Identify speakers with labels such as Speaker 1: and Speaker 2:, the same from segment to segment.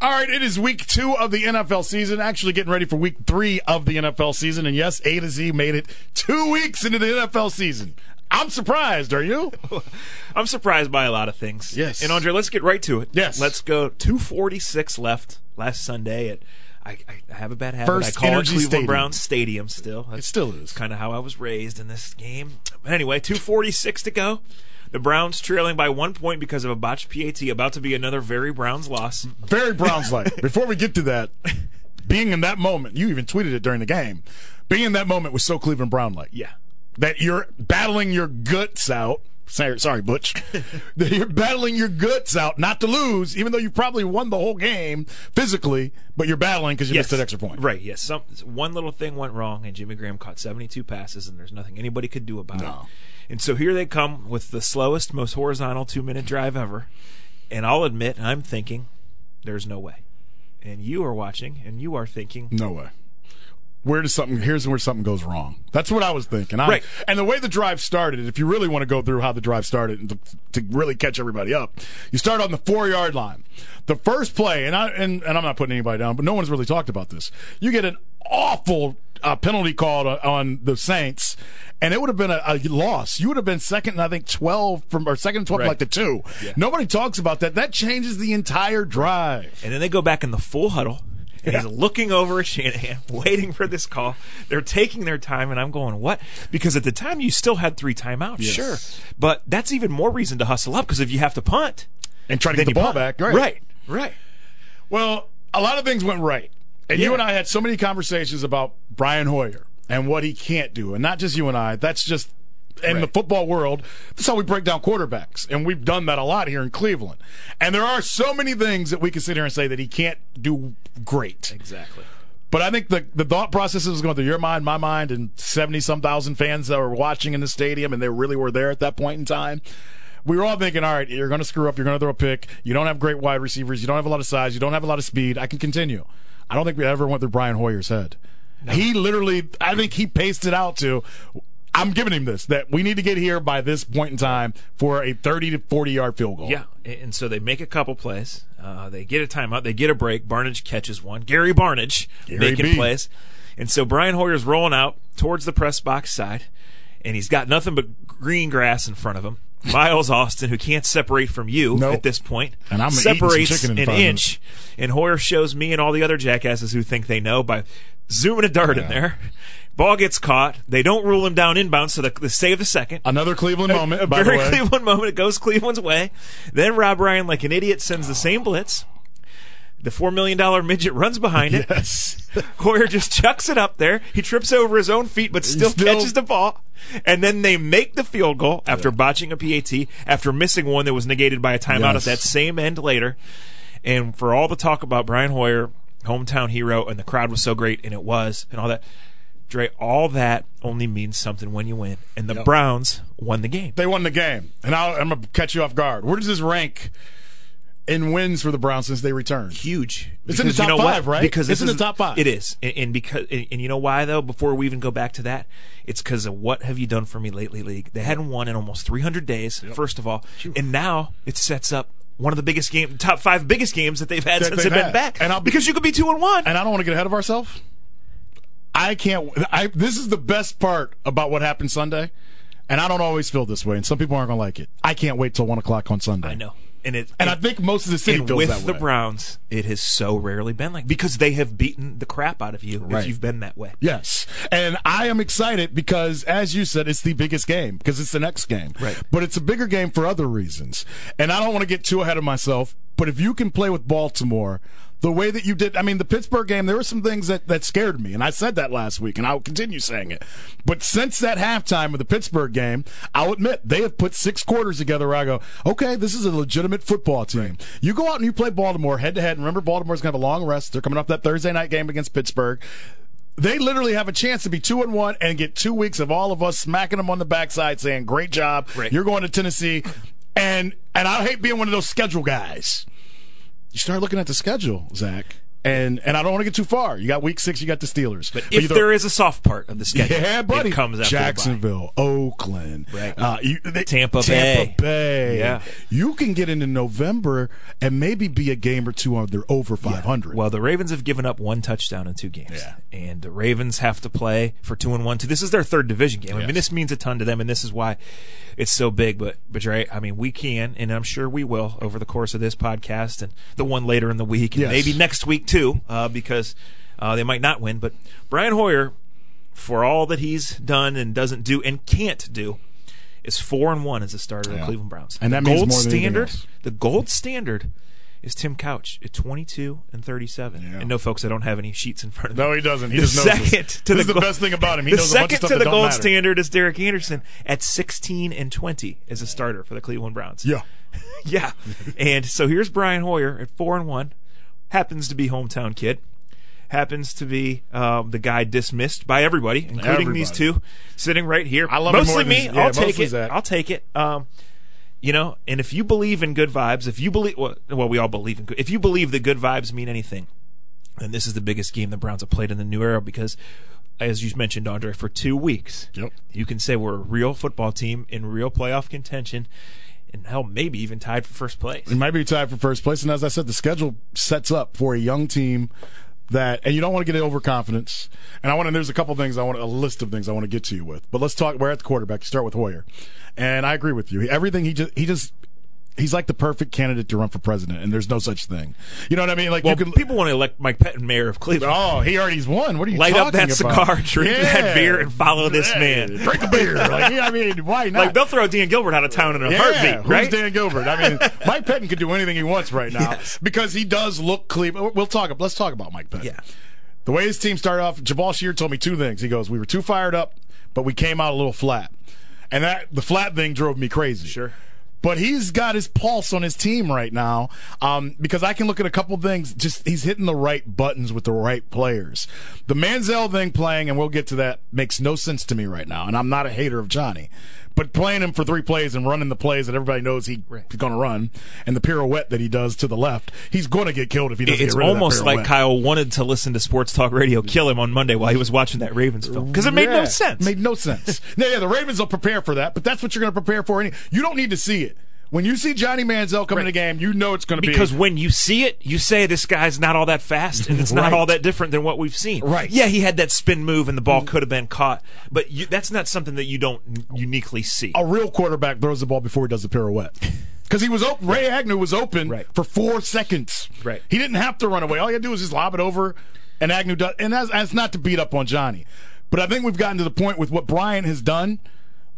Speaker 1: All right, it is week two of the NFL season. Actually, getting ready for week three of the NFL season. And yes, A to Z made it two weeks into the NFL season. I'm surprised. Are you?
Speaker 2: I'm surprised by a lot of things.
Speaker 1: Yes.
Speaker 2: And Andre, let's get right to it.
Speaker 1: Yes.
Speaker 2: Let's go. 246 left last Sunday at. I, I have a bad habit.
Speaker 1: First
Speaker 2: I call
Speaker 1: Energy
Speaker 2: it Cleveland
Speaker 1: Stadium.
Speaker 2: Browns Stadium. Still,
Speaker 1: It still is.
Speaker 2: kind of how I was raised in this game. But anyway, 246 to go. The Browns trailing by one point because of a botched PAT. About to be another very Browns loss.
Speaker 1: Very Browns like. Before we get to that, being in that moment, you even tweeted it during the game. Being in that moment was so Cleveland Brown like.
Speaker 2: Yeah.
Speaker 1: That you're battling your guts out. Sorry, sorry, Butch. you're battling your guts out not to lose, even though you probably won the whole game physically, but you're battling because you missed an extra point.
Speaker 2: Right. Yes. Some one little thing went wrong, and Jimmy Graham caught 72 passes, and there's nothing anybody could do about
Speaker 1: No.
Speaker 2: it. And so here they come with the slowest, most horizontal two-minute drive ever. And I'll admit, I'm thinking, there's no way. And you are watching, and you are thinking,
Speaker 1: No way. Where does something? Here's where something goes wrong. That's what I was thinking. I,
Speaker 2: Right.
Speaker 1: And the way the drive started, if you really want to go through how the drive started and to, to really catch everybody up, you start on the four yard line. The first play, and I and, and I'm not putting anybody down, but no one's really talked about this. You get an awful uh, penalty called on, on the Saints. And it would have been a, a loss. You would have been second, and I think twelve from or second and twelve,
Speaker 2: Right.
Speaker 1: like the two.
Speaker 2: Yeah.
Speaker 1: Nobody talks about that. That changes the entire drive.
Speaker 2: and then they go back in the full huddle. And
Speaker 1: Yeah.
Speaker 2: he's looking over at Shanahan, waiting for this call. They're taking their time, and I'm going, what? Because at the time, you still had three timeouts,
Speaker 1: Yes.
Speaker 2: sure. But that's even more reason to hustle up, because if you have to punt,
Speaker 1: And try to get the ball
Speaker 2: punt.
Speaker 1: back. Right.
Speaker 2: Right. Right.
Speaker 1: Well, a lot of things went right. And you and I had so many conversations about Brian Hoyer and what he can't do. And not just you and I, that's just in the football world, that's how we break down quarterbacks. And we've done that a lot here in Cleveland. And there are so many things that we can sit here and say that he can't do great.
Speaker 2: Exactly.
Speaker 1: But I think the, the thought process was going through your mind, my mind, and 70 some thousand fans that were watching in the stadium and they really were there at that point in time. We were all thinking, all right, you're going to screw up. You're going to throw a pick. You don't have great wide receivers. You don't have a lot of size. You don't have a lot of speed. I can continue. I don't think we ever went through Brian Hoyer's head. He literally, I think he paced it out to, I'm giving him this, that we need to get here by this point in time for a 30 to 40 yard field goal.
Speaker 2: Yeah, and so they make a couple plays. Uh, they get a timeout. They get a break. Barnidge catches one. Gary Barnidge
Speaker 1: Gary
Speaker 2: making
Speaker 1: B.
Speaker 2: plays. And so Brian Hoyer's rolling out towards the press box side, and he's got nothing but green grass in front of him. Miles Austin, who can't separate from you
Speaker 1: Nope.
Speaker 2: at this point,
Speaker 1: And I'm
Speaker 2: separates an inch, and Hoyer shows me and all the other jackasses who think they know by zooming a dart in there. Ball gets caught. They don't rule him down inbound, so they, they save the second
Speaker 1: Another Cleveland uh, moment,
Speaker 2: a
Speaker 1: by the
Speaker 2: very. Cleveland moment. It goes Cleveland's way. Then Rob Ryan, like an idiot, sends the same blitz. The four million dollar midget runs behind it.
Speaker 1: Yes.
Speaker 2: Hoyer just chucks it up there. He trips over his own feet, but still,
Speaker 1: still-
Speaker 2: catches the ball. And then they make the field goal after botching a PAT, after missing one that was negated by a timeout
Speaker 1: Yes.
Speaker 2: at that same end later. And for all the talk about Brian Hoyer, hometown hero, and the crowd was so great, and it was, and all that. Dre, all that only means something when you win. And the
Speaker 1: Yep.
Speaker 2: Browns won the game.
Speaker 1: They won the game. And I'll, I'm going to catch you off guard. Where does this rank in wins for the Browns since they returned?
Speaker 2: huge.
Speaker 1: It's in the
Speaker 2: Because you
Speaker 1: top
Speaker 2: know what?
Speaker 1: five, right?
Speaker 2: Because
Speaker 1: It's
Speaker 2: this
Speaker 1: in the top five.
Speaker 2: It is, and, and because and, and you know why though? Before we even go back to that, it's because of what have you done for me lately, league? They hadn't won in almost 300 days. First of all, and now it sets up one of the biggest game, top five biggest games that they've had
Speaker 1: That
Speaker 2: since
Speaker 1: they've
Speaker 2: they've been
Speaker 1: had.
Speaker 2: back.
Speaker 1: And I'll be-
Speaker 2: because you could be two and one.
Speaker 1: and I don't want to get ahead of ourselves. I can't. I this is the best part about what happened Sunday, and I don't always feel this way. And some people aren't going to like it. I can't wait till one o'clock on Sunday.
Speaker 2: I know, and it
Speaker 1: and
Speaker 2: it-
Speaker 1: I think most of the city feels
Speaker 2: with
Speaker 1: that
Speaker 2: the. Browns, it has so rarely been like because they have beaten the crap out of you
Speaker 1: Right.
Speaker 2: if you've been that way.
Speaker 1: Yes. And I am excited because, as you said, it's the biggest game because it's the next game.
Speaker 2: Right.
Speaker 1: But it's a bigger game for other reasons. And I don't want to get too ahead of myself, but if you can play with Baltimore the way that you did, I mean, the Pittsburgh game, there were some things that, that scared me. And I said that last week, and I'll continue saying it. But since that halftime of the Pittsburgh game, I'll admit they have put six quarters together where I go, okay, this is a legitimate football team. You go out and you play Baltimore head to head. and Remember, Baltimore's going to have a long rest. They're coming off that Thursday night game against Pittsburgh they literally have a chance to be two and one and get two weeks of all of us smacking them on the backside saying, "Great job,
Speaker 2: Right.
Speaker 1: you're going to Tennessee." And and I hate being one of those schedule guys. You start looking at the schedule, Zach, And and I don't want to get too far. You got week six, you got the Steelers.
Speaker 2: But if there is a soft part of the schedule,
Speaker 1: yeah, buddy.
Speaker 2: it comes after.
Speaker 1: Jacksonville, Oakland,
Speaker 2: Right.
Speaker 1: uh, you, they-
Speaker 2: Tampa
Speaker 1: Tampa
Speaker 2: Bay.
Speaker 1: Bay.
Speaker 2: Yeah.
Speaker 1: You can get into November and maybe be a game or two under over 500.
Speaker 2: Well, the Ravens have given up one touchdown in two games,
Speaker 1: Yeah.
Speaker 2: and the Ravens have to play for two and one. Two. This is their third division game. I mean, this means a ton to them, and this is why it's so big. But, but you're. I mean, we can, and I'm sure we will over the course of this podcast and the one later in the week, and
Speaker 1: Yes.
Speaker 2: maybe next week too, uh, because uh, they might not win. But Brian Hoyer, for all that he's done and doesn't do and can't do. Is four and one as a starter of the Cleveland Browns.
Speaker 1: And
Speaker 2: the
Speaker 1: that means
Speaker 2: gold
Speaker 1: more than
Speaker 2: standard. The gold standard is Tim Couch at 22 and 37.
Speaker 1: Yeah.
Speaker 2: And no, folks, I don't have any sheets in front of me.
Speaker 1: No, he doesn't. He
Speaker 2: the
Speaker 1: just knows this.
Speaker 2: second to
Speaker 1: This
Speaker 2: the
Speaker 1: is the
Speaker 2: gold-
Speaker 1: best thing about him. He
Speaker 2: the
Speaker 1: knows a bunch of
Speaker 2: second to the gold
Speaker 1: matter.
Speaker 2: standard is Derek Anderson at 16 and 20 as a starter for the Cleveland Browns.
Speaker 1: Yeah.
Speaker 2: yeah. and so here's Brian Hoyer at four and one. Happens to be hometown kid. Happens to be um, the guy dismissed by everybody, including these two sitting right here.
Speaker 1: I love
Speaker 2: mostly me.
Speaker 1: yeah,
Speaker 2: I'll take
Speaker 1: mostly
Speaker 2: it.
Speaker 1: Zach.
Speaker 2: I'll take it. Um, you know, and if you believe in good vibes, if you believe, well, well, we all believe in good. If you believe that good vibes mean anything, then this is the biggest game the Browns have played in the new era because, as you mentioned, Andre, for two weeks,
Speaker 1: Yep.
Speaker 2: you can say we're a real football team in real playoff contention, and hell, maybe even tied for first place.
Speaker 1: It might be tied for first place. And as I said, the schedule sets up for a young team that, and you don't want to get overconfidence. And I want to, there's a couple things I want, a list of things I want to get to you with. But let's talk, we're at the quarterback. You start with Hoyer. And I agree with you. Everything he just, he just, he's like the perfect candidate to run for president, and there's no such thing. You know what I mean? Like,
Speaker 2: Well,
Speaker 1: you can,
Speaker 2: people want to elect Mike Pettine mayor of Cleveland.
Speaker 1: oh, he already's won. What are you
Speaker 2: Light up that
Speaker 1: about?
Speaker 2: cigar, drink that beer, and follow this
Speaker 1: Yeah,
Speaker 2: man.
Speaker 1: Drink a beer. Like, yeah, I mean, why not?
Speaker 2: Like they'll throw Dan Gilbert out of town in a
Speaker 1: Yeah,
Speaker 2: heartbeat,
Speaker 1: who's? Dan Gilbert? I mean, Mike Pettine could do anything he wants right now
Speaker 2: Yes.
Speaker 1: because he does look Cleveland. We'll talk. Let's talk about Mike Pettine.
Speaker 2: Yeah.
Speaker 1: The way his team started off, Jabaal Sheard told me two things. He goes, "We were too fired up, but we came out a little flat," and that the flat thing drove me crazy.
Speaker 2: Sure.
Speaker 1: But he's got his pulse on his team right now um, because I can look at a couple things. Just he's hitting the right buttons with the right players. The Manziel thing playing, and we'll get to that, makes no sense to me right now. And I'm not a hater of Johnny, but playing him for three plays and running the plays that everybody knows he,
Speaker 2: Right.
Speaker 1: he's going to run, and the pirouette that he does to the left, he's going to get killed if he doesn't.
Speaker 2: It's
Speaker 1: get rid of that
Speaker 2: almost like. Kyle wanted to listen to Sports Talk Radio kill him on Monday while he was watching that Ravens film because it made no sense.
Speaker 1: Made no sense. yeah, yeah, the Ravens will prepare for that, but that's what you're going to prepare for. Any, you don't need to see it. When you see Johnny Manziel come in the game, you know it's going to be
Speaker 2: because when you see it, you say this guy's not all that fast, and it's not
Speaker 1: Right.
Speaker 2: all that different than what we've seen.
Speaker 1: Right.
Speaker 2: Yeah, he had that spin move, and the ball could have been caught, but you, that's not something that you don't uniquely see.
Speaker 1: a real quarterback throws the ball before he does the pirouette. Because he was open, Ray Agnew was open
Speaker 2: Right.
Speaker 1: for four seconds.
Speaker 2: Right.
Speaker 1: He didn't have to run away. All he had to do was just lob it over, and Agnew does. And that's, that's not to beat up on Johnny, but I think we've gotten to the point with what Brian has done.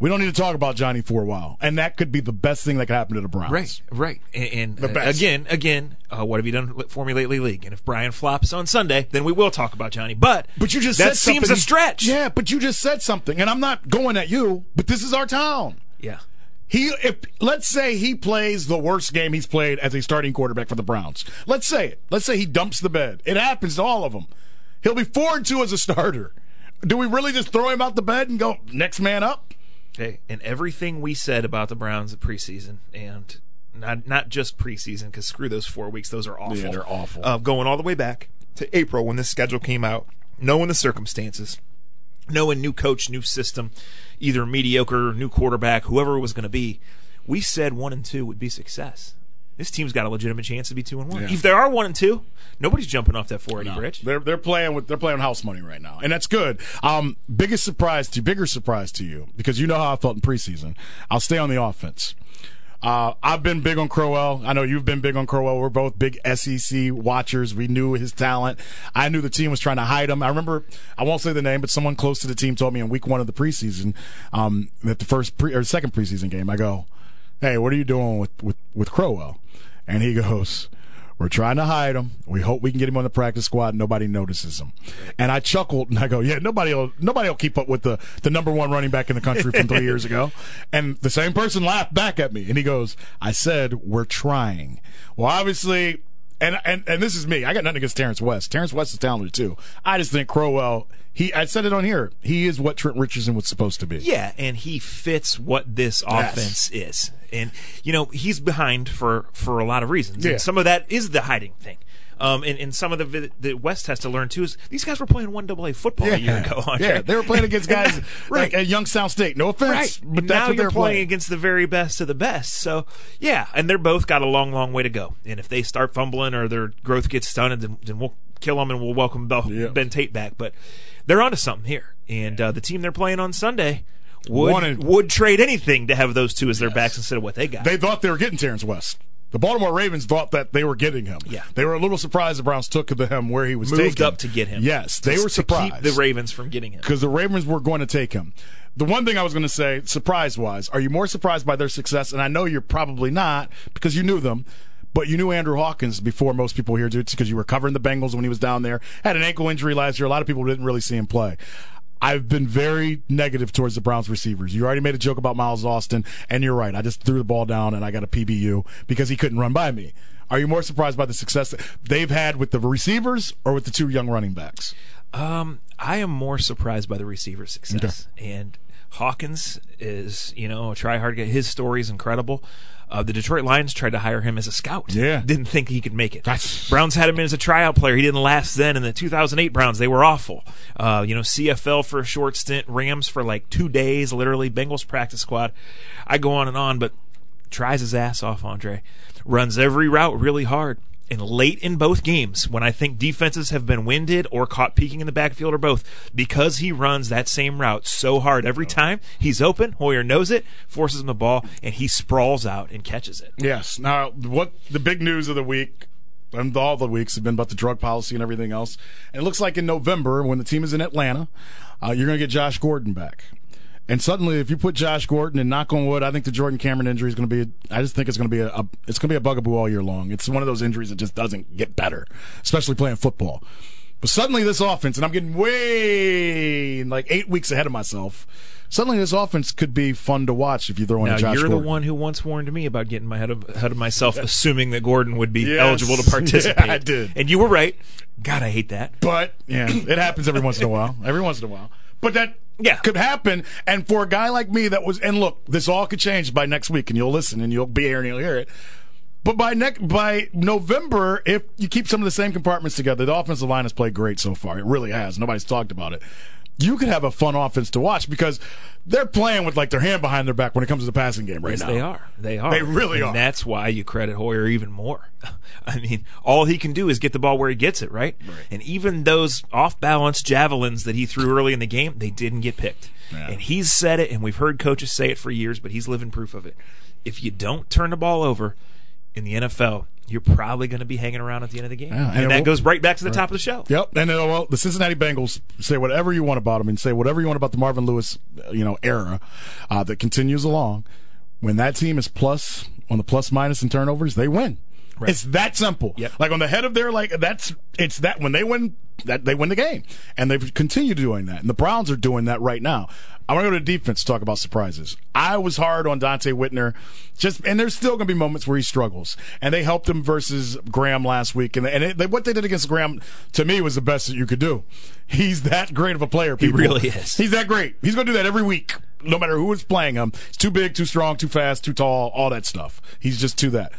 Speaker 1: We don't need to talk about Johnny for a while, and that could be the best thing that could happen to the Browns.
Speaker 2: Right, right, and, and uh, again, again, uh, what have you done for me lately, league? And if Brian flops on Sunday, then we will talk about Johnny. But
Speaker 1: But you just
Speaker 2: that seems a stretch.
Speaker 1: Yeah, but you just said something, and I'm not going at you, but this is our town.
Speaker 2: yeah.
Speaker 1: He, if let's say he plays the worst game he's played as a starting quarterback for the Browns. Let's say it. Let's say he dumps the bed. It happens to all of them. He'll be four and two as a starter. Do we really just throw him out the bed and go next man up?
Speaker 2: Okay, and everything we said about the Browns at preseason, and not not just preseason, because screw those four weeks; those are awful.
Speaker 1: Yeah, they're awful.
Speaker 2: Uh, going all the way back to April when this schedule came out, knowing the circumstances, knowing new coach, new system, either mediocre, new quarterback, whoever it was going to be, we said one and two would be success. This team's got a legitimate chance to be two and one.
Speaker 1: Yeah.
Speaker 2: If there are one and two, nobody's jumping off that 480 bridge.
Speaker 1: They're they're playing with they're playing house money right now, and that's good. Um, biggest surprise to bigger surprise to you because you know how I felt in preseason. I'll stay on the offense. Uh, I've been big on Crowell. I know you've been big on Crowell. We're both big SEC watchers. We knew his talent. I knew the team was trying to hide him. I remember, I won't say the name, but someone close to the team told me in week one of the preseason, um, that the first pre, or second preseason game, I go, Hey, what are you doing with, with, with Crowell? And he goes, we're trying to hide him. We hope we can get him on the practice squad. Nobody notices him. And I chuckled and I go, yeah, nobody will, nobody will keep up with the, the number one running back in the country from three years ago. And the same person laughed back at me and he goes, I said, we're trying. Well, obviously, and, and, and this is me. I got nothing against Terrance West. Terrance West is talented too. I just think Crowell, he, I said it on here. He is what Trent Richardson was supposed to be.
Speaker 2: Yeah, and he fits what this
Speaker 1: Yes.
Speaker 2: offense is. And you know, he's behind for for a lot of reasons.
Speaker 1: Yeah.
Speaker 2: And some of that is the hiding thing. Um, and, and some of the the West has to learn too is these guys were playing one double A football a year ago. Andre.
Speaker 1: Yeah, they were playing against guys
Speaker 2: Right.
Speaker 1: like at Youngstown State. No offense,
Speaker 2: Right.
Speaker 1: but that's
Speaker 2: now
Speaker 1: what
Speaker 2: you're
Speaker 1: they're
Speaker 2: playing
Speaker 1: playing.
Speaker 2: against the very best of the best. So, yeah, and they're both got a long, long way to go. And if they start fumbling or their growth gets stunted, then, then we'll kill them and we'll welcome Bel-
Speaker 1: Yeah.
Speaker 2: Ben Tate back. But they're onto something here. And uh, the team they're playing on Sunday would
Speaker 1: Wanted-
Speaker 2: would trade anything to have those two as their backs instead of what they got.
Speaker 1: They thought they were getting Terrance West. The Baltimore Ravens thought that they were getting him.
Speaker 2: Yeah.
Speaker 1: They were a little surprised the Browns took him where he was
Speaker 2: moved
Speaker 1: taken.
Speaker 2: up to get him.
Speaker 1: Yes, they
Speaker 2: To-
Speaker 1: were
Speaker 2: to
Speaker 1: surprised.
Speaker 2: keep the Ravens from getting him.
Speaker 1: because the Ravens were going to take him. The one thing I was going to say, surprise wise, are you more surprised by their success? And I know you're probably not because you knew them, but you knew Andrew Hawkins before most people here do because you were covering the Bengals when he was down there. Had an ankle injury last year. A lot of people didn't really see him play. I've been very negative towards the Browns receivers. You already made a joke about Miles Austin, and you're right. I just threw the ball down and I got a PBU because he couldn't run by me. Are you more surprised by the success that they've had with the receivers or with the two young running backs?
Speaker 2: Um, I am more surprised by the receiver success. And Hawkins is, you know, a try hard guy. His story is incredible. Uh, the Detroit Lions tried to hire him as a scout.
Speaker 1: Yeah.
Speaker 2: Didn't think he could make it.
Speaker 1: That's-
Speaker 2: Browns had him in as a tryout player. He didn't last then. In the 2008 Browns, they were awful. Uh, you know, CFL for a short stint, Rams for like two days, literally, Bengals practice squad. I go on and on, but tries his ass off, Andre. Runs every route really hard. And late in both games, when I think defenses have been winded or caught peeking in the backfield or both, because he runs that same route so hard every time, he's open. Hoyer knows it, forces him the ball, and he sprawls out and catches it.
Speaker 1: Yes. Now, what the big news of the week and all the weeks have been about the drug policy and everything else. And it looks like in November, when the team is in Atlanta, uh, you're going to get Josh Gordon back. And suddenly, if you put Josh Gordon and knock on wood, I think the Jordan Cameron injury is going to be. I just think it's going to be a, a it's going to be a bugaboo all year long. It's one of those injuries that just doesn't get better, especially playing football. But suddenly, this offense, and I'm getting way like eight weeks ahead of myself. Suddenly, this offense could be fun to watch if you throw in
Speaker 2: Now
Speaker 1: a Josh
Speaker 2: you're
Speaker 1: Gordon.
Speaker 2: the one who once warned me about getting my head of, ahead of myself, assuming that Gordon would be
Speaker 1: Yes.
Speaker 2: eligible to participate.
Speaker 1: Yeah, I did.
Speaker 2: and you were right. God, I hate that.
Speaker 1: But yeah, it happens every once in a while. Every once in a while. But that
Speaker 2: Yeah.
Speaker 1: could happen. And for a guy like me that was and look, this all could change by next week and you'll listen and you'll be here and you'll hear it. But by next by November, if you keep some of the same compartments together, the offensive line has played great so far. It really has. Nobody's talked about it. You could have a fun offense to watch because they're playing with like their hand behind their back when it comes to the passing game right
Speaker 2: Yes,
Speaker 1: now.
Speaker 2: they are. They are.
Speaker 1: They really
Speaker 2: and
Speaker 1: are.
Speaker 2: That's why you credit Hoyer even more. I mean, all he can do is get the ball where he gets it, right? And even those off balance javelins that he threw early in the game, they didn't get picked.
Speaker 1: Yeah.
Speaker 2: And he's said it, and we've heard coaches say it for years, but he's living proof of it. If you don't turn the ball over in the NFL, you're probably going to be hanging around at the end of the game.
Speaker 1: Yeah, and
Speaker 2: and that
Speaker 1: will-
Speaker 2: goes right back to the top of the show.
Speaker 1: Yep, and well, the Cincinnati Bengals say whatever you want about them, and say whatever you want about the Marvin Lewis, uh, you know, era uh, that continues along. When that team is plus on the plus minus and turnovers, they win. It's that simple.
Speaker 2: Yep.
Speaker 1: Like on the head of their like that's it's that when they win that they win the game, and they've continued doing that, and the Browns are doing that right now. I want to go to defense to talk about surprises. I was hard on Donte Whitner, just and there's still going to be moments where he struggles, and they helped him versus Graham last week, and and it, they, what they did against Graham to me was the best that you could do. He's that great of a player. People.
Speaker 2: He really is.
Speaker 1: He's that great. He's going to do that every week, no matter who is playing him. He's too big, too strong, too fast, too tall, all that stuff. He's just to that.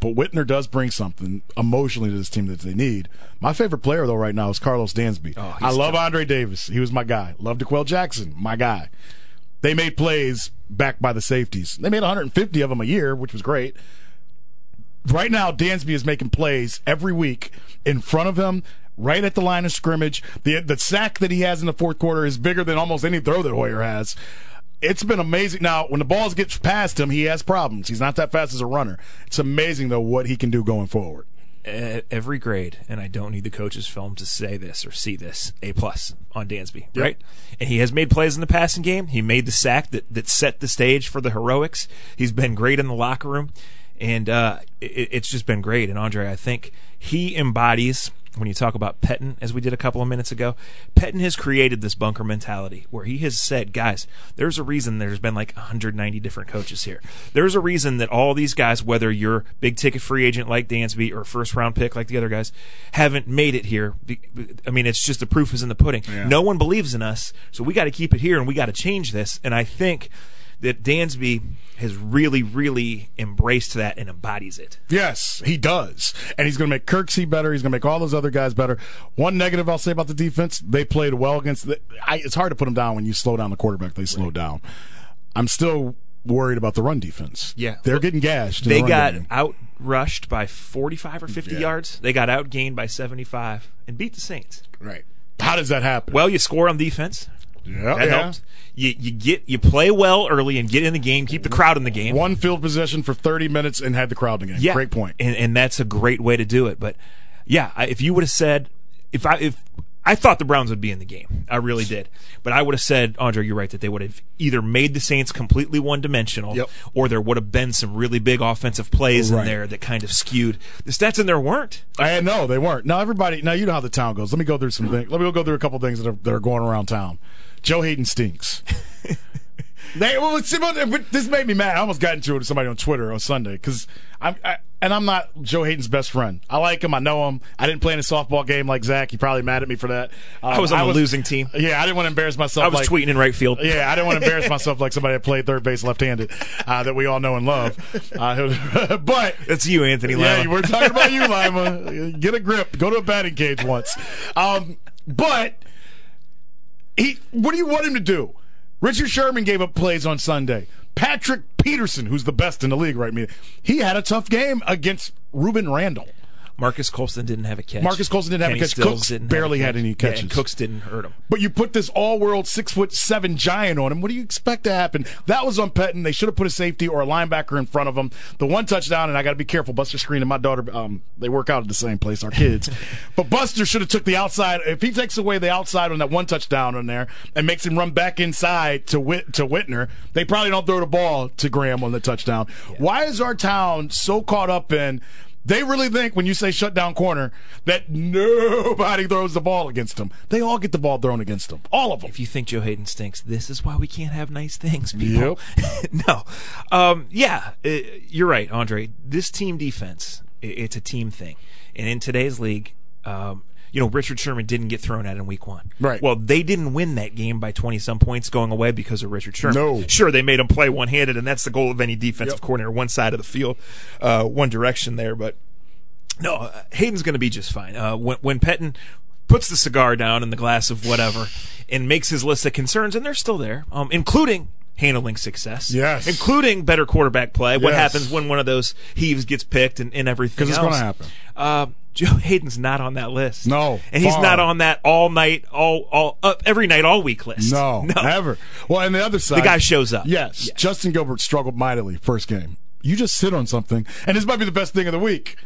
Speaker 1: But Whitner does bring something emotionally to this team that they need. My favorite player though right now is Carlos Dansby.
Speaker 2: Oh,
Speaker 1: I love Andra Davis. He was my guy. Love D'Qwell Jackson, my guy. They made plays backed by the safeties. They made 150 of them a year, which was great. Right now, Dansby is making plays every week in front of him, right at the line of scrimmage. The the sack that he has in the fourth quarter is bigger than almost any throw that Hoyer has. It's been amazing. Now, when the balls get past him, he has problems. He's not that fast as a runner. It's amazing though what he can do going forward.
Speaker 2: at every grade, and I don't need the coach's film to say this or see this, A plus on Dansby, right? And he has made plays in the passing game. He made the sack that, that set the stage for the heroics. He's been great in the locker room, and uh, it, it's just been great. And Andre, I think he embodies when you talk about Pettine, as we did a couple of minutes ago, Pettine has created this bunker mentality where he has said, guys, there's a reason there's been like 190 different coaches here. There's a reason that all these guys, whether you're big ticket free agent like Dansby or first round pick like the other guys, haven't made it here. I mean, it's just the proof is in the pudding. No one believes in us, so we got to keep it here and we got to change this. And I think that Dansby has really, really embraced that and embodies it.
Speaker 1: Yes, he does. And he's going to make Kirksey better. He's going to make all those other guys better. One negative I'll say about the defense, they played well against the, I, it's hard to put them down when you slow down the quarterback. They slow right. down. I'm still worried about the run defense.
Speaker 2: Yeah.
Speaker 1: They're getting gashed.
Speaker 2: They
Speaker 1: the
Speaker 2: got out rushed by 45 or 50
Speaker 1: Yeah.
Speaker 2: yards. They got outgained by 75 and beat the Saints.
Speaker 1: Right. How does that happen?
Speaker 2: Well, you score on defense.
Speaker 1: Yeah,
Speaker 2: That
Speaker 1: yeah.
Speaker 2: helps. You you get you play well early and get in the game, keep the crowd in the game.
Speaker 1: One field possession for 30 minutes and had the crowd in the game.
Speaker 2: Yeah,
Speaker 1: Great point.
Speaker 2: And and that's a great way to do it. But yeah, if you would have said if I if I thought the Browns would be in the game, I really did. But I would have said, Andre, you're right that they would have either made the Saints completely one dimensional,
Speaker 1: Yep.
Speaker 2: or there would have been some really big offensive plays
Speaker 1: Right.
Speaker 2: in there that kind of skewed the stats. In there weren't.
Speaker 1: I no, they weren't. Now everybody, now you know how the town goes. Let me go through some things. Let me go through a couple things that are that are going around town. Joe Haden stinks. they, well, see, but- but this made me mad. I almost got into it with somebody on Twitter on Sunday because I'm, I, and I'm not Joe Haden's best friend. I like him. I know him. I didn't play in a softball game like Zach. He probably mad at me for that. Um,
Speaker 2: I was on a losing team.
Speaker 1: Yeah, I didn't want to embarrass myself.
Speaker 2: I was
Speaker 1: like,
Speaker 2: tweeting in right field.
Speaker 1: yeah, I didn't want to embarrass myself like somebody that played third base left-handed uh, that we all know and love. Uh, but
Speaker 2: it's you, Anthony. Lima.
Speaker 1: Yeah, we're talking about you, Lima. Get a grip. Go to a batting cage once. Um, but he, what do you want him to do? Richard Sherman gave up plays on Sunday. Patrick Peterson, who's the best in the league right now, he had a tough game against Rueben Randle.
Speaker 2: Marques Colston didn't have a catch.
Speaker 1: Marques Colston didn't have a catch. Cooks
Speaker 2: didn't
Speaker 1: barely had any catches.
Speaker 2: and Cooks didn't hurt him.
Speaker 1: But you put this all-world six-foot seven giant on him. What do you expect to happen? That was on Pettine. They should have put a safety or a linebacker in front of him. The one touchdown, and I got to be careful. Buster Skrine and my daughter, um, they work out at the same place. Our kids, but Buster should have took the outside. If he takes away the outside on that one touchdown on there and makes him run back inside to Whit to Whitner, they probably don't throw the ball to Graham on the touchdown. Why is our town so caught up in? They really think when you say shut down corner that nobody throws the ball against them. They all get the ball thrown against them. All of them.
Speaker 2: If you think Joe Haden stinks, this is why we can't have nice things, people. no. Um, yeah, uh, you're right, Andre. This team defense, i- it's a team thing. And in today's league, um, you know, Richard Sherman didn't get thrown out in week one.
Speaker 1: Right.
Speaker 2: Well, they didn't win that game by 20 some points going away because of Richard Sherman.
Speaker 1: No.
Speaker 2: Sure, they made him play one handed, and that's the goal of any defensive
Speaker 1: Yep.
Speaker 2: coordinator, one side of the field, uh, one direction there. But no, uh, Haden's going to be just fine. Uh, when, when Pettine puts the cigar down in the glass of whatever and makes his list of concerns, and they're still there, um, including handling success,
Speaker 1: Yes.
Speaker 2: including better quarterback play. What
Speaker 1: Yes.
Speaker 2: happens when one of those heaves gets picked and, and everything?
Speaker 1: 'Cause it's
Speaker 2: else.
Speaker 1: gonna happen.
Speaker 2: Uh, Joe Haden's not on that list.
Speaker 1: No,
Speaker 2: and he's
Speaker 1: far.
Speaker 2: not on that all night, all all uh, every night, all week list.
Speaker 1: No,
Speaker 2: no.
Speaker 1: never. Well, and the other side,
Speaker 2: The guy shows up.
Speaker 1: Yes,
Speaker 2: Yeah.
Speaker 1: Justin Gilbert struggled mightily first game. You just sit on something, and this might be the best thing of the week.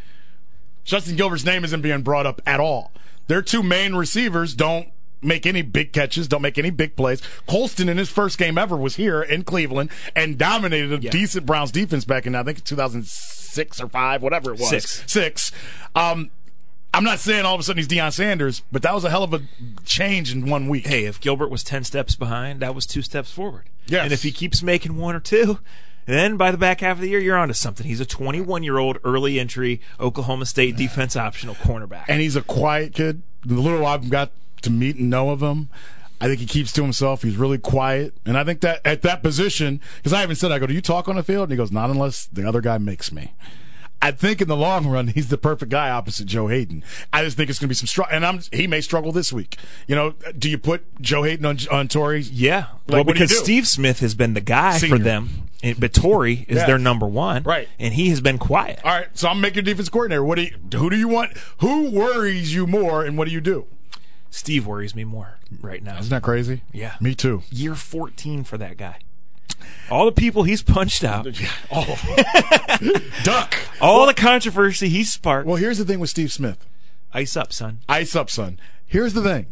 Speaker 1: Justin Gilbert's name isn't being brought up at all. Their two main receivers don't make any big catches, don't make any big plays. Colston in his first game ever was here in Cleveland and dominated a
Speaker 2: Yeah.
Speaker 1: decent Browns defense back in I think 2006 or 5, whatever it was.
Speaker 2: Six.
Speaker 1: 6. Um I'm not saying all of a sudden he's Deion Sanders, but that was a hell of a change in one week.
Speaker 2: hey, if Gilbert was 10 steps behind, that was two steps forward.
Speaker 1: Yes.
Speaker 2: And if he keeps making one or two, then by the back half of the year, you're onto something. He's a 21 year old early entry Oklahoma State defense optional cornerback.
Speaker 1: and he's a quiet kid. The little I've got to meet and know of him, I think he keeps to himself. He's really quiet, and I think that at that position, because I even said, I go, "Do you talk on the field?" And he goes, "Not unless the other guy makes me." I think in the long run, he's the perfect guy opposite Joe Haden. I just think it's going to be some struggle, and I'm he may struggle this week. You know, do you put Joe Haden on on Torrey?
Speaker 2: yeah.
Speaker 1: Like,
Speaker 2: well,
Speaker 1: what do you
Speaker 2: because? Steve Smith has been the guy
Speaker 1: Senior.
Speaker 2: for them, eh, but Torrey is
Speaker 1: Yeah.
Speaker 2: their number one.
Speaker 1: Right.
Speaker 2: And he has been quiet.
Speaker 1: All right, so I'm making defense coordinator. What do you? Who do you want? Who worries you more, and what do you do?
Speaker 2: Steve worries me more right now.
Speaker 1: Isn't that crazy?
Speaker 2: Yeah.
Speaker 1: me too.
Speaker 2: Year 14 for that guy. All the people he's punched out,
Speaker 1: All. Duck.
Speaker 2: all the controversy he's sparked.
Speaker 1: Well, here's the thing with Steve Smith.
Speaker 2: Ice up, son.
Speaker 1: Ice up, son. Here's the thing.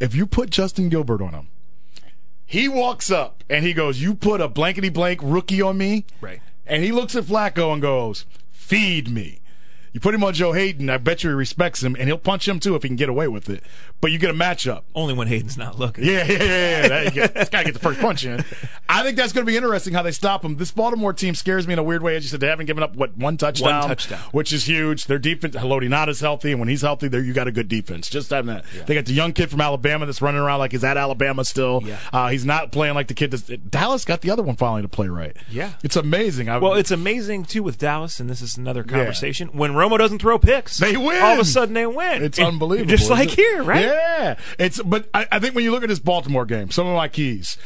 Speaker 1: If you put Justin Gilbert on him, he walks up and he goes, You put a blankety blank rookie on me?
Speaker 2: Right.
Speaker 1: And he looks at Flacco and goes, Feed me. You put him on Joe Haden, I bet you he respects him, and he'll punch him too if he can get away with it. But you get a matchup.
Speaker 2: Only when Haden's not looking.
Speaker 1: Yeah, yeah, yeah, yeah. Get, gotta get the first punch in. I think that's going to be interesting how they stop him. This Baltimore team scares me in a weird way. As you said, they haven't given up what one touchdown,
Speaker 2: One touchdown.
Speaker 1: which is huge. Their defense, Haloti not as healthy, and when he's healthy, there you got a good defense. Just having that. They got the young kid from Alabama that's running around like he's at Alabama still.
Speaker 2: Yeah.
Speaker 1: Uh, he's not playing like the kid. That's, Dallas got the other one finally to play right.
Speaker 2: Yeah.
Speaker 1: it's amazing. I,
Speaker 2: Well, it's amazing too with Dallas, and this is another conversation. When Romo doesn't throw picks,
Speaker 1: They win.
Speaker 2: All of a sudden, they win.
Speaker 1: It's
Speaker 2: And
Speaker 1: unbelievable.
Speaker 2: Just like
Speaker 1: it?
Speaker 2: here, right?
Speaker 1: Yeah. It's but I, I think when you look at this Baltimore game, some of my keys.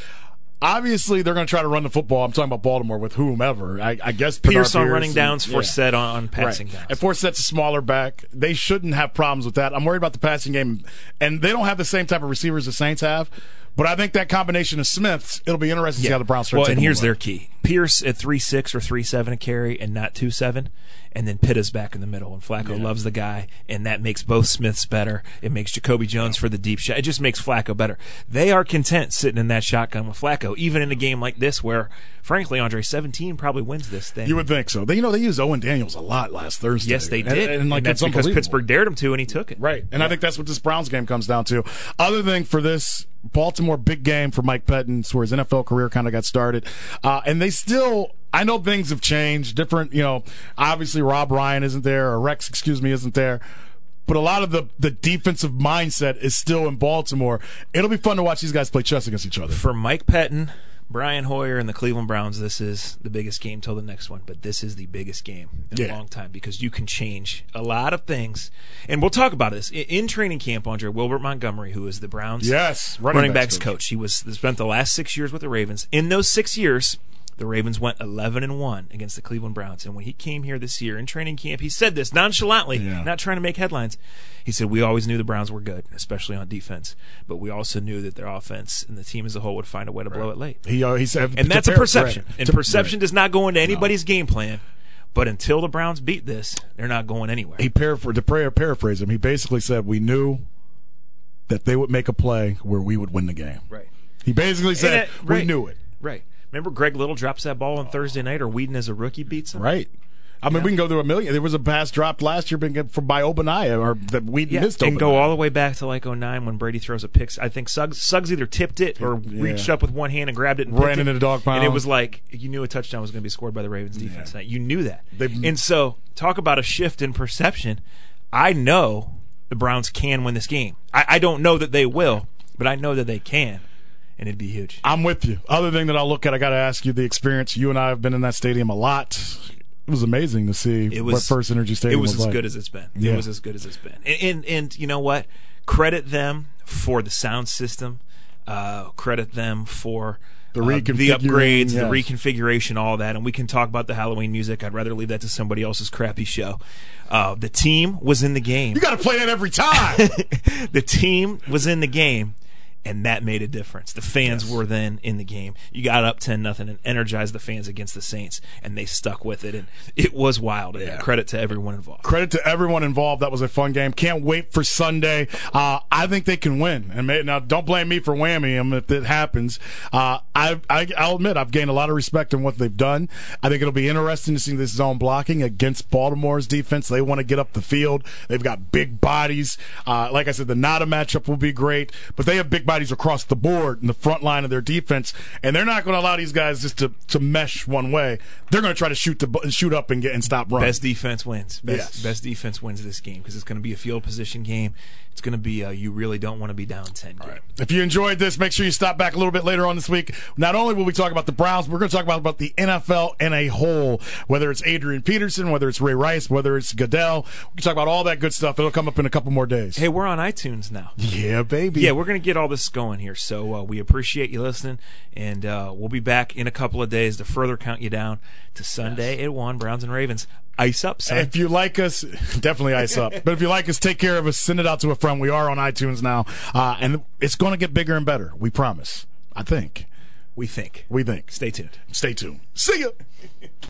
Speaker 1: Obviously, they're going to try to run the football. I'm talking about Baltimore with whomever. I, I guess Bernard
Speaker 2: Pierce on
Speaker 1: Pierce
Speaker 2: running
Speaker 1: and-
Speaker 2: downs,
Speaker 1: yeah.
Speaker 2: Forsett on, on passing
Speaker 1: right.
Speaker 2: downs.
Speaker 1: And Forsett's a smaller back. They shouldn't have problems with that. I'm worried about the passing game, and they don't have the same type of receivers the Saints have. But I think that combination of Smiths, it'll be interesting to see how the Browns start.
Speaker 2: Well, and here's their key: Pierce at three six or three seven a carry, and not two seven, and then Pitta's back in the middle. And Flacco loves the guy, and that makes both Smiths better. It makes Jacoby Jones for the deep shot. It just makes Flacco better. They are content sitting in that shotgun with Flacco, even in a game like this, where frankly, Andre seventeen probably wins this thing.
Speaker 1: You would think so. They, you know, they used Owen Daniels a lot last Thursday.
Speaker 2: yes, they
Speaker 1: And-
Speaker 2: did,
Speaker 1: and, like
Speaker 2: that's because. Pittsburgh dared him to, and he took it.
Speaker 1: Right. And I think that's what this Browns game comes down to. Other thing for this Baltimore big game for Mike Pettine's, where his NFL career kind of got started. Uh, and they still, I know things have changed. Different, you know, obviously Rob Ryan isn't there, or Rex, excuse me, isn't there. But a lot of the, the defensive mindset is still in Baltimore. It'll be fun to watch these guys play chess against each other.
Speaker 2: For Mike Pettine, Brian Hoyer, and the Cleveland Browns, this is the biggest game till the next one. But this is the biggest game in
Speaker 1: Yeah.
Speaker 2: a long time because you can change a lot of things. And we'll talk about this. In training camp, Andre Wilbert Montgomery, who is the Browns
Speaker 1: Yes,
Speaker 2: running, backs coach. He was spent the last six years with the Ravens. In those six years, the Ravens went 11 and one against the Cleveland Browns. And when he came here this year in training camp, he said this nonchalantly,
Speaker 1: Yeah.
Speaker 2: not trying to make headlines. He said, "We always knew the Browns were good, especially on defense, but we also knew that their offense and the team as a whole would find a way to blow it late."
Speaker 1: He, uh, he said,
Speaker 2: And that's a perception.
Speaker 1: right.
Speaker 2: And
Speaker 1: To-
Speaker 2: perception
Speaker 1: right.
Speaker 2: does not go into anybody's game plan. But until the Browns beat this, they're not going anywhere.
Speaker 1: he paraphr- to para- paraphrase him, he basically said, "We knew that they would make a play where we would win the game."
Speaker 2: right.
Speaker 1: He basically said, "We knew it."
Speaker 2: Right. Remember Greg Little drops that ball on Thursday night, or Weeden as a rookie beats him.
Speaker 1: Right. I mean, we can go through a million. There was a pass dropped last year from by Ogbonnaya, or that we
Speaker 2: Yeah,
Speaker 1: missed.
Speaker 2: and go all the way back to like 09 when Brady throws a pick. I think Suggs, Suggs either tipped it or
Speaker 1: Yeah.
Speaker 2: reached up with one hand and grabbed it and
Speaker 1: Ran into
Speaker 2: it.
Speaker 1: the dog pound.
Speaker 2: And it was like you knew a touchdown was going to be scored by the Ravens defense. You knew that.
Speaker 1: They've-
Speaker 2: and so talk about a shift in perception. I know the Browns can win this game. I, I don't know that they will, but I know that they can, and it'd be huge.
Speaker 1: I'm with you. Other thing that I'll look at, I got to ask you the experience. You and I have been in that stadium a lot. It was amazing to see
Speaker 2: It was
Speaker 1: what First Energy Stadium
Speaker 2: It was,
Speaker 1: was
Speaker 2: as
Speaker 1: like.
Speaker 2: good as it's been.
Speaker 1: Yeah.
Speaker 2: It was as good as it's been. And, and and you know what? Credit them for the sound system. Uh, credit them for
Speaker 1: The
Speaker 2: uh, the upgrades, the reconfiguration, all that. And we can talk about the Halloween music. I'd rather leave that to somebody else's crappy show. Uh, the team was in the game.
Speaker 1: You got to play that every time.
Speaker 2: the team was in the game, and that made a difference. The fans
Speaker 1: Yes.
Speaker 2: were then in the game. You got up ten nothing and energized the fans against the Saints, and they stuck with it, and it was wild.
Speaker 1: Yeah.
Speaker 2: credit to everyone involved.
Speaker 1: Credit to everyone involved. That was a fun game. Can't wait for Sunday. Uh, I think they can win. And may, now, don't blame me for whamming them if it happens. Uh, I, I, I'll admit I've gained a lot of respect in what they've done. I think it'll be interesting to see this zone blocking against Baltimore's defense. They want to get up the field. They've got big bodies. Uh, like I said, the Ngata matchup will be great, but they have big bodies across the board in the front line of their defense, and they're not going to allow these guys just to, to mesh one way. They're going to try to shoot the shoot up and get and stop running.
Speaker 2: Best defense wins. Best,
Speaker 1: Yes.
Speaker 2: best defense wins this game because it's going to be a field position game. It's going to be a you really don't want to be down ten. Game.
Speaker 1: If you enjoyed this, make sure you stop back a little bit later on this week. Not only will we talk about the Browns, we're going to talk about, about the NFL in a whole. Whether it's Adrian Peterson, whether it's Ray Rice, whether it's Goodell, we can talk about all that good stuff. It'll come up in a couple more days.
Speaker 2: Hey, we're on iTunes now.
Speaker 1: Yeah, baby.
Speaker 2: Yeah, we're going to get all this going here. So uh, we appreciate you listening, and uh, we'll be back in a couple of days to further count you down to Sunday at one. Browns and Ravens. Ice up, son.
Speaker 1: If you like us, definitely ice up. But if you like us, take care of us. Send it out to a friend. We are on iTunes now, uh, and it's going to get bigger and better. We promise. I think.
Speaker 2: we think.
Speaker 1: We think.
Speaker 2: Stay tuned.
Speaker 1: Stay tuned. See ya.